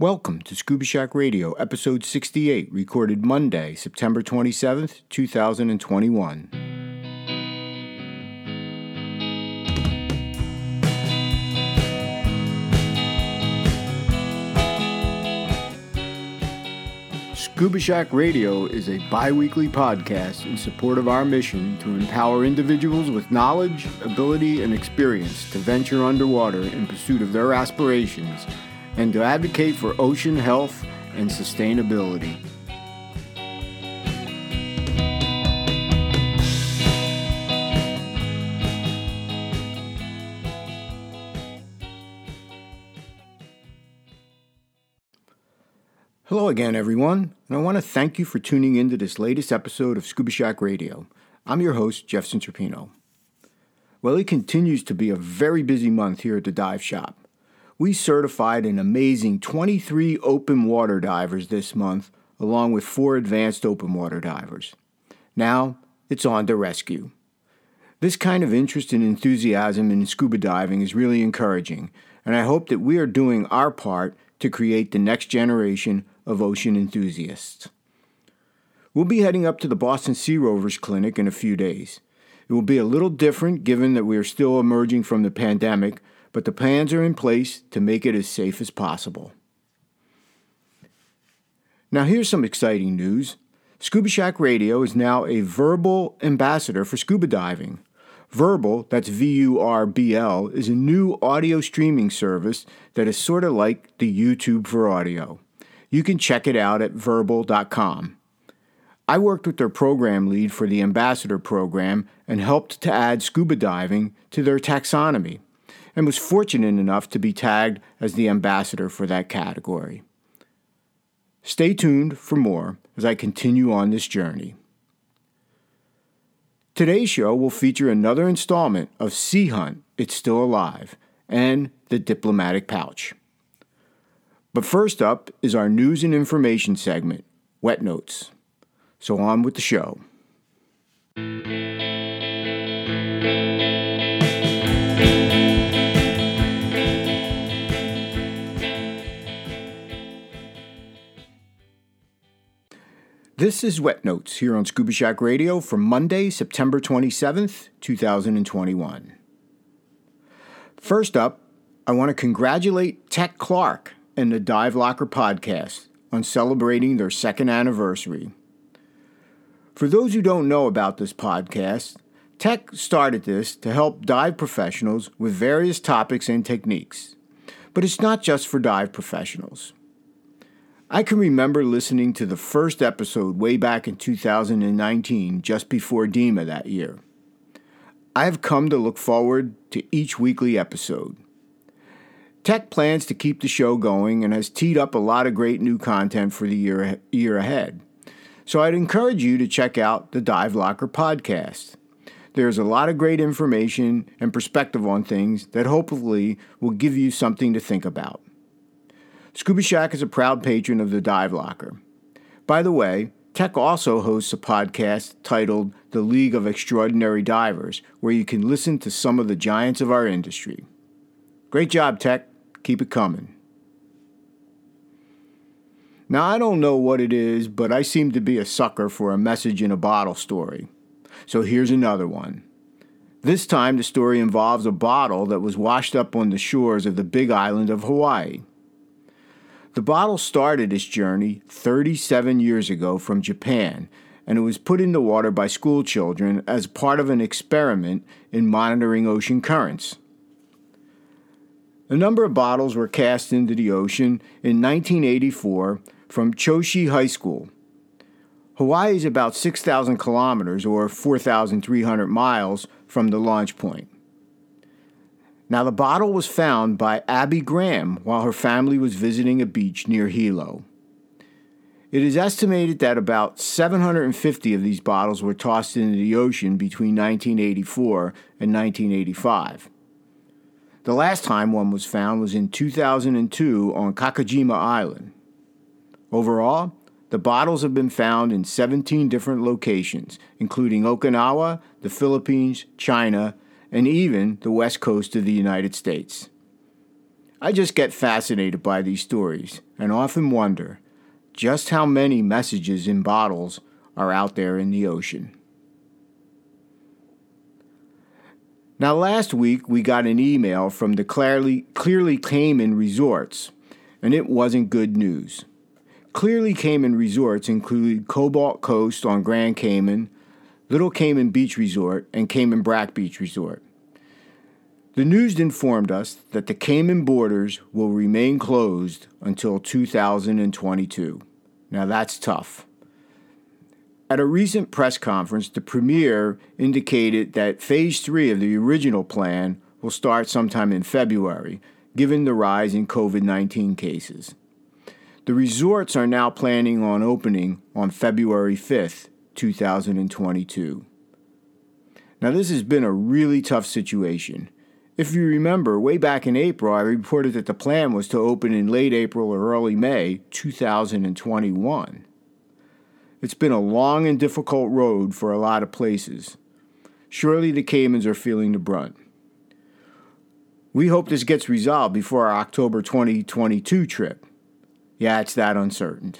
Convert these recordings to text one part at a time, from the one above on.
Welcome to Scuba Shack Radio, episode 68, recorded Monday, September 27th, 2021. Scuba Shack Radio is a bi weekly podcast in support of our mission to empower individuals with knowledge, ability, and experience to venture underwater in pursuit of their aspirations and to advocate for ocean health and sustainability. Hello again, everyone, and I want to thank you for tuning in to this latest episode of Scuba Shack Radio. I'm your host, Jeff Centropino. Well, it continues to be a very busy month here at the dive shop. We certified an amazing 23 open water divers this month, along with four advanced open water divers. Now, it's on to rescue. This kind of interest and enthusiasm in scuba diving is really encouraging, and I hope that we are doing our part to create the next generation of ocean enthusiasts. We'll be heading up to the Boston Sea Rovers Clinic in a few days. It will be a little different given that we are still emerging from the pandemic, but the plans are in place to make it as safe as possible. Now, here's some exciting news Scuba Shack Radio is now a Vurbl ambassador for scuba diving. Vurbl, that's V U R B L, is a new audio streaming service that is sort of like the YouTube for audio. You can check it out at vurbl.com. I worked with their program lead for the ambassador program and helped to add scuba diving to their taxonomy, and was fortunate enough to be tagged as the ambassador for that category. Stay tuned for more as I continue on this journey. Today's show will feature another installment of Sea Hunt, It's Still Alive, and The Diplomatic Pouch. But first up is our news and information segment, Wet Notes. So on with the show. This is Wet Notes here on Scuba Shack Radio for Monday, September 27th, 2021. First up, I want to congratulate Tec Clark and the Dive Locker podcast on celebrating their second anniversary. For those who don't know about this podcast, Tech started this to help dive professionals with various topics and techniques. But it's not just for dive professionals. I can remember listening to the first episode way back in 2019, just before DEMA that year. I have come to look forward to each weekly episode. Tec plans to keep the show going and has teed up a lot of great new content for the year, year ahead. So I'd encourage you to check out the Dive Locker podcast. There's a lot of great information and perspective on things that hopefully will give you something to think about. Scuba Shack is a proud patron of the Dive Locker. By the way, Tec also hosts a podcast titled The League of Extraordinary Divers, where you can listen to some of the giants of our industry. Great job, Tec. Keep it coming. Now, I don't know what it is, but I seem to be a sucker for a message in a bottle story. So here's another one. This time, the story involves a bottle that was washed up on the shores of the big island of Hawaii. The bottle started its journey 37 years ago from Japan, and it was put in the water by school children as part of an experiment in monitoring ocean currents. A number of bottles were cast into the ocean in 1984 from Choshi High School. Hawaii is about 6,000 kilometers or 4,300 miles from the launch point. Now, the bottle was found by Abby Graham while her family was visiting a beach near Hilo. It is estimated that about 750 of these bottles were tossed into the ocean between 1984 and 1985. The last time one was found was in 2002 on Kakajima Island. Overall, the bottles have been found in 17 different locations, including Okinawa, the Philippines, China, and even the west coast of the United States. I just get fascinated by these stories and often wonder just how many messages in bottles are out there in the ocean. Now, last week we got an email from the Clearly, Clearly Cayman Resorts, and it wasn't good news. Clearly Cayman Resorts include Cobalt Coast on Grand Cayman, Little Cayman Beach Resort, and Cayman Brac Beach Resort. The news informed us that the Cayman borders will remain closed until 2022. Now that's tough. At a recent press conference, the Premier indicated that Phase 3 of the original plan will start sometime in February, given the rise in COVID 19 cases. The resorts are now planning on opening on February 5th, 2022. Now, this has been a really tough situation. If you remember, way back in April, I reported that the plan was to open in late April or early May 2021. It's been a long and difficult road for a lot of places. Surely the Caymans are feeling the brunt. We hope this gets resolved before our October 2022 trip. Yeah, it's that uncertain.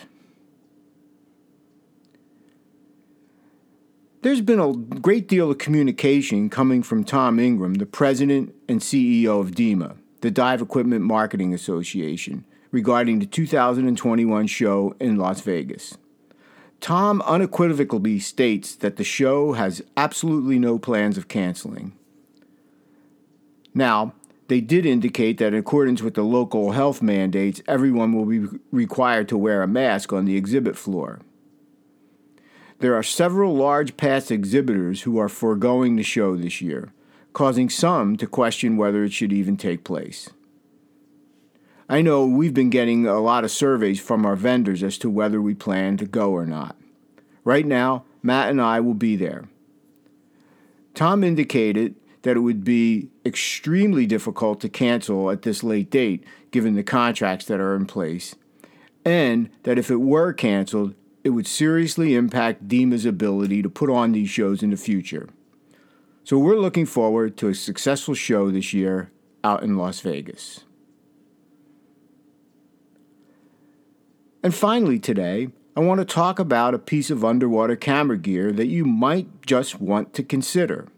There's been a great deal of communication coming from Tom Ingram, the president and CEO of DEMA, the Dive Equipment Marketing Association, regarding the 2021 show in Las Vegas. Tom unequivocally states that the show has absolutely no plans of canceling. Now, they did indicate that in accordance with the local health mandates, everyone will be required to wear a mask on the exhibit floor. There are several large past exhibitors who are foregoing the show this year, causing some to question whether it should even take place. I know we've been getting a lot of surveys from our vendors as to whether we plan to go or not. Right now, Matt and I will be there. Tom indicated that it would be extremely difficult to cancel at this late date given the contracts that are in place, and that if it were canceled, it would seriously impact DEMA's ability to put on these shows in the future. So we're looking forward to a successful show this year out in Las Vegas. And finally, today, I want to talk about a piece of underwater camera gear that you might just want to consider.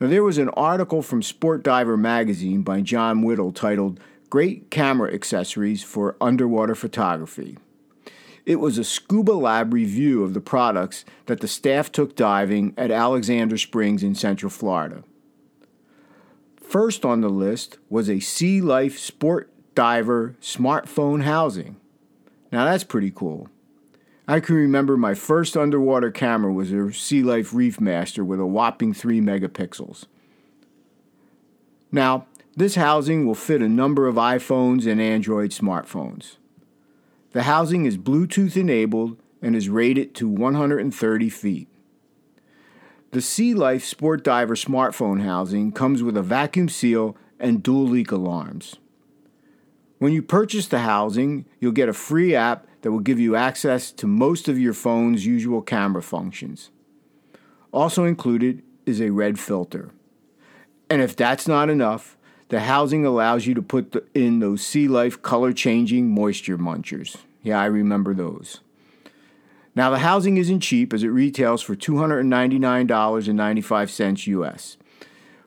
Now, there was an article from Sport Diver magazine by John Whittle titled Great Camera Accessories for Underwater Photography. It was a Scuba Lab review of the products that the staff took diving at Alexander Springs in Central Florida. First on the list was a Sea Life Sport Diver smartphone housing. Now that's pretty cool. I can remember my first underwater camera was a Sea Life Reef Master with a whopping 3 megapixels. Now, this housing will fit a number of iPhones and Android smartphones. The housing is Bluetooth enabled and is rated to 130 feet. The Sea Life Sport Diver smartphone housing comes with a vacuum seal and dual leak alarms. When you purchase the housing, you'll get a free app that will give you access to most of your phone's usual camera functions. Also included is a red filter. And if that's not enough, the housing allows you to put in those Sea Life color changing moisture munchers. Yeah, I remember those. Now, the housing isn't cheap as it retails for $299.95 US.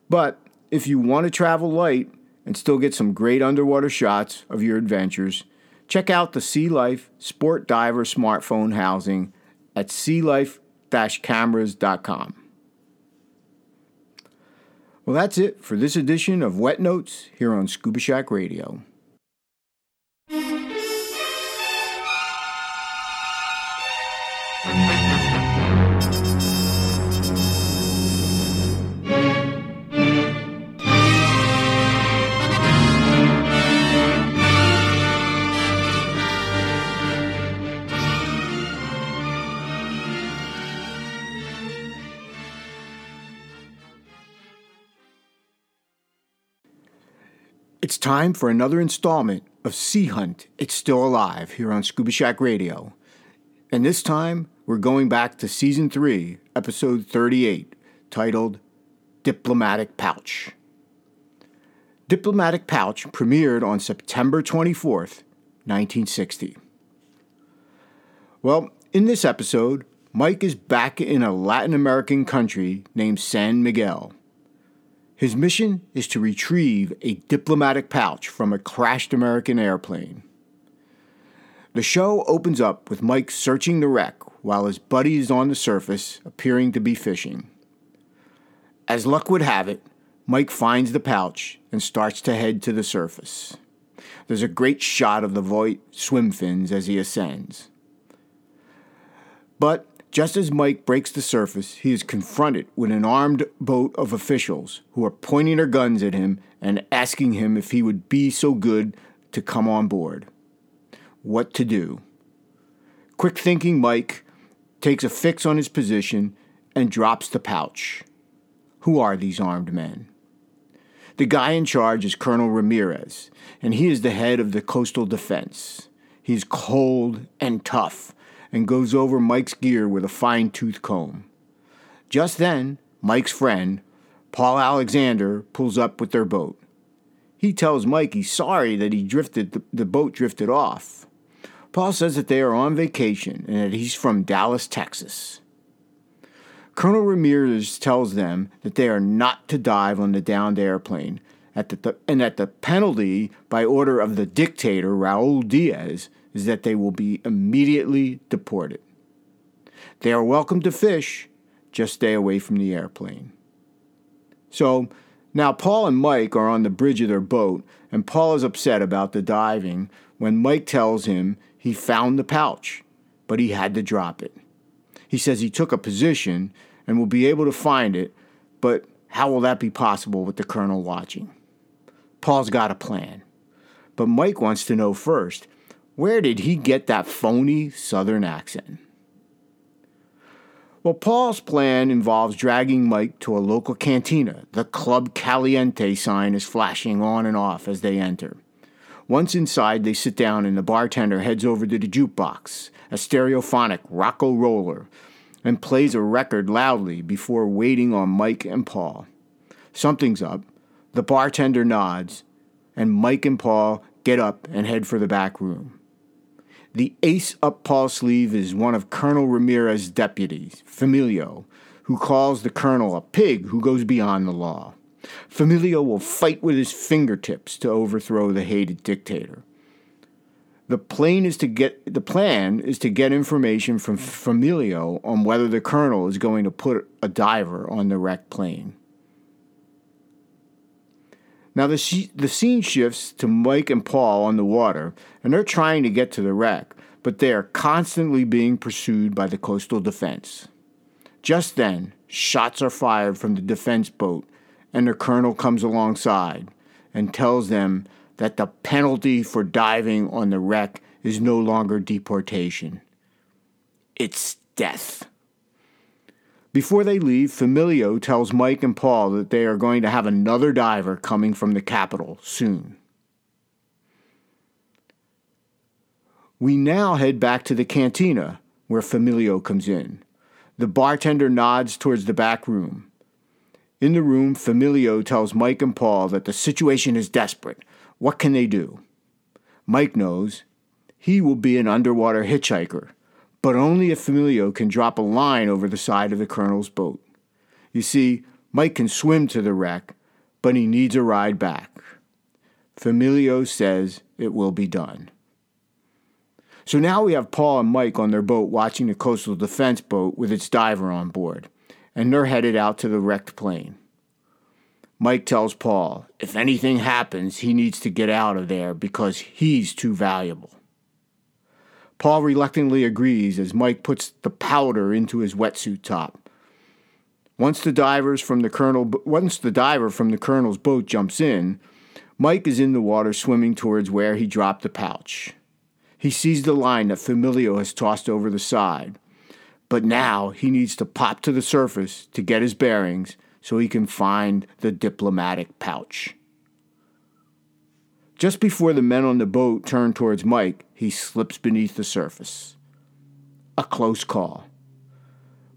But if you want to travel light and still get some great underwater shots of your adventures, check out the Sea Life Sport Diver smartphone housing at sealife-cameras.com. Well, that's it for this edition of Wet Notes here on Scuba Shack Radio. It's time for another installment of Sea Hunt It's Still Alive here on Scuba Shack Radio. And this time, we're going back to Season 3, Episode 38, titled Diplomatic Pouch. Diplomatic Pouch premiered on September 24th, 1960. Well, in this episode, Mike is back in a Latin American country named San Miguel. His mission is to retrieve a diplomatic pouch from a crashed American airplane. The show opens up with Mike searching the wreck while his buddy is on the surface, appearing to be fishing. As luck would have it, Mike finds the pouch and starts to head to the surface. There's a great shot of the Voit swim fins as he ascends. But just as Mike breaks the surface, he is confronted with an armed boat of officials who are pointing their guns at him and asking him if he would be so good to come on board. What to do? Quick thinking Mike takes a fix on his position and drops the pouch. Who are these armed men? The guy in charge is Colonel Ramirez, and he is the head of the coastal defense. He's cold and tough and goes over Mike's gear with a fine tooth comb. Just then, Mike's friend, Paul Alexander, pulls up with their boat. He tells Mike he's sorry that he drifted the, boat drifted off. Paul says that they are on vacation and that he's from Dallas, Texas. Colonel Ramirez tells them that they are not to dive on the downed airplane, at the, and that the penalty by order of the dictator Raul Diaz is that they will be immediately deported. They are welcome to fish, just stay away from the airplane. So now Paul and Mike are on the bridge of their boat, and Paul is upset about the diving when Mike tells him he found the pouch, but he had to drop it. He says he took a position and will be able to find it, but how will that be possible with the colonel watching? Paul's got a plan. But Mike wants to know first where did he get that phony southern accent? Well, Paul's plan involves dragging Mike to a local cantina. The Club Caliente sign is flashing on and off as they enter. Once inside, they sit down and the bartender heads over to the jukebox, a stereophonic Rocco roller, and plays a record loudly before waiting on Mike and Paul. Something's up. The bartender nods, and Mike and Paul get up and head for the back room. The ace up Paul's sleeve is one of Colonel Ramirez's deputies, Familio, who calls the colonel a pig who goes beyond the law. Familio will fight with his fingertips to overthrow the hated dictator. The plan is to get the plan is to get information from Familio on whether the colonel is going to put a diver on the wrecked plane. Now, the, the scene shifts to Mike and Paul on the water, and they're trying to get to the wreck, but they are constantly being pursued by the coastal defense. Just then, shots are fired from the defense boat, and the colonel comes alongside and tells them that the penalty for diving on the wreck is no longer deportation, it's death. Before they leave, Familio tells Mike and Paul that they are going to have another diver coming from the capital soon. We now head back to the cantina where Familio comes in. The bartender nods towards the back room. In the room, Familio tells Mike and Paul that the situation is desperate. What can they do? Mike knows he will be an underwater hitchhiker but only if Familio can drop a line over the side of the colonel's boat. You see, Mike can swim to the wreck, but he needs a ride back. Familio says it will be done. So now we have Paul and Mike on their boat watching the coastal defense boat with its diver on board, and they're headed out to the wrecked plane. Mike tells Paul if anything happens, he needs to get out of there because he's too valuable. Paul reluctantly agrees as Mike puts the powder into his wetsuit top. Once the divers from the colonel once the diver from the colonel's boat jumps in, Mike is in the water swimming towards where he dropped the pouch. He sees the line that Familio has tossed over the side, but now he needs to pop to the surface to get his bearings so he can find the diplomatic pouch. Just before the men on the boat turn towards Mike, he slips beneath the surface. A close call.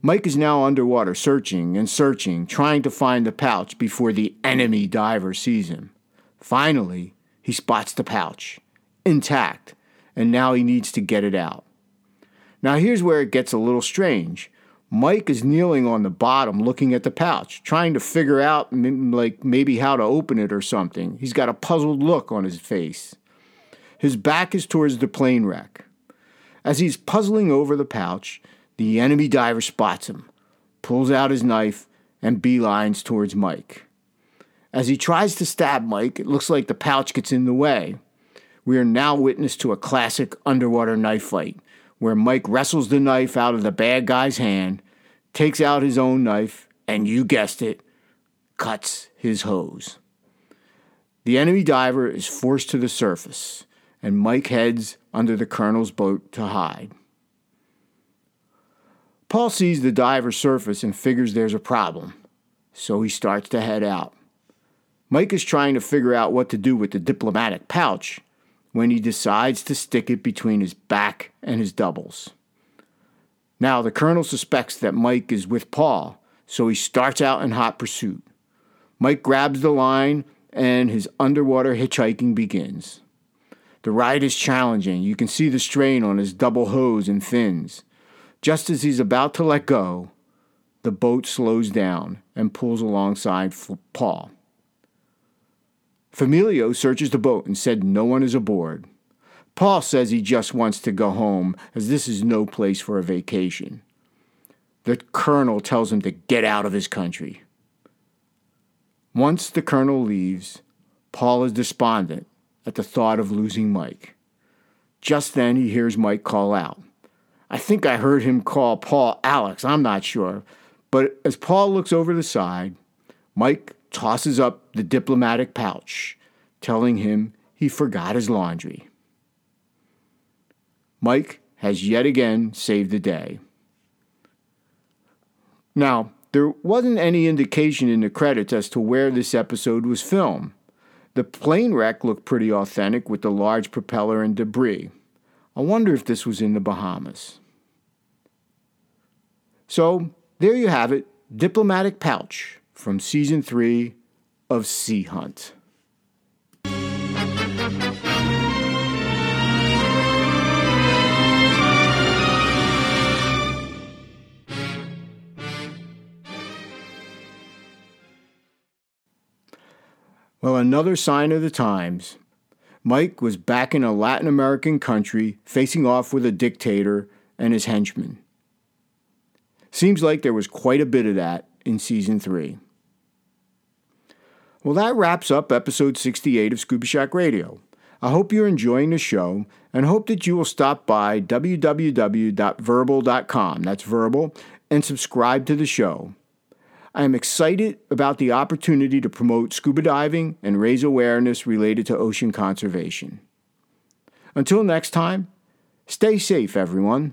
Mike is now underwater, searching and searching, trying to find the pouch before the enemy diver sees him. Finally, he spots the pouch, intact, and now he needs to get it out. Now, here's where it gets a little strange. Mike is kneeling on the bottom looking at the pouch, trying to figure out like maybe how to open it or something. He's got a puzzled look on his face. His back is towards the plane wreck. As he's puzzling over the pouch, the enemy diver spots him, pulls out his knife, and beelines towards Mike. As he tries to stab Mike, it looks like the pouch gets in the way. We are now witness to a classic underwater knife fight, where Mike wrestles the knife out of the bad guy's hand, takes out his own knife, and you guessed it, cuts his hose. The enemy diver is forced to the surface, and Mike heads under the colonel's boat to hide. Paul sees the diver surface and figures there's a problem, so he starts to head out. Mike is trying to figure out what to do with the diplomatic pouch when he decides to stick it between his back and his doubles. Now, the colonel suspects that Mike is with Paul, so he starts out in hot pursuit. Mike grabs the line and his underwater hitchhiking begins. The ride is challenging. You can see the strain on his double hose and fins. Just as he's about to let go, the boat slows down and pulls alongside Paul. Familio searches the boat and said no one is aboard. Paul says he just wants to go home, as this is no place for a vacation. The colonel tells him to get out of his country. Once the colonel leaves, Paul is despondent at the thought of losing Mike. Just then, he hears Mike call out. I think I heard him call Paul Alex, I'm not sure. But as Paul looks over the side, Mike tosses up the diplomatic pouch, telling him he forgot his laundry. Mike has yet again saved the day. Now, there wasn't any indication in the credits as to where this episode was filmed. The plane wreck looked pretty authentic with the large propeller and debris. I wonder if this was in the Bahamas. So, there you have it Diplomatic Pouch from season three of Sea Hunt. Well, another sign of the times. Mike was back in a Latin American country facing off with a dictator and his henchmen. Seems like there was quite a bit of that in season three. Well, that wraps up episode 68 of Scuba Shack Radio. I hope you're enjoying the show and hope that you will stop by www.vurbl.com, that's verbal, and subscribe to the show. I am excited about the opportunity to promote scuba diving and raise awareness related to ocean conservation. Until next time, stay safe, everyone.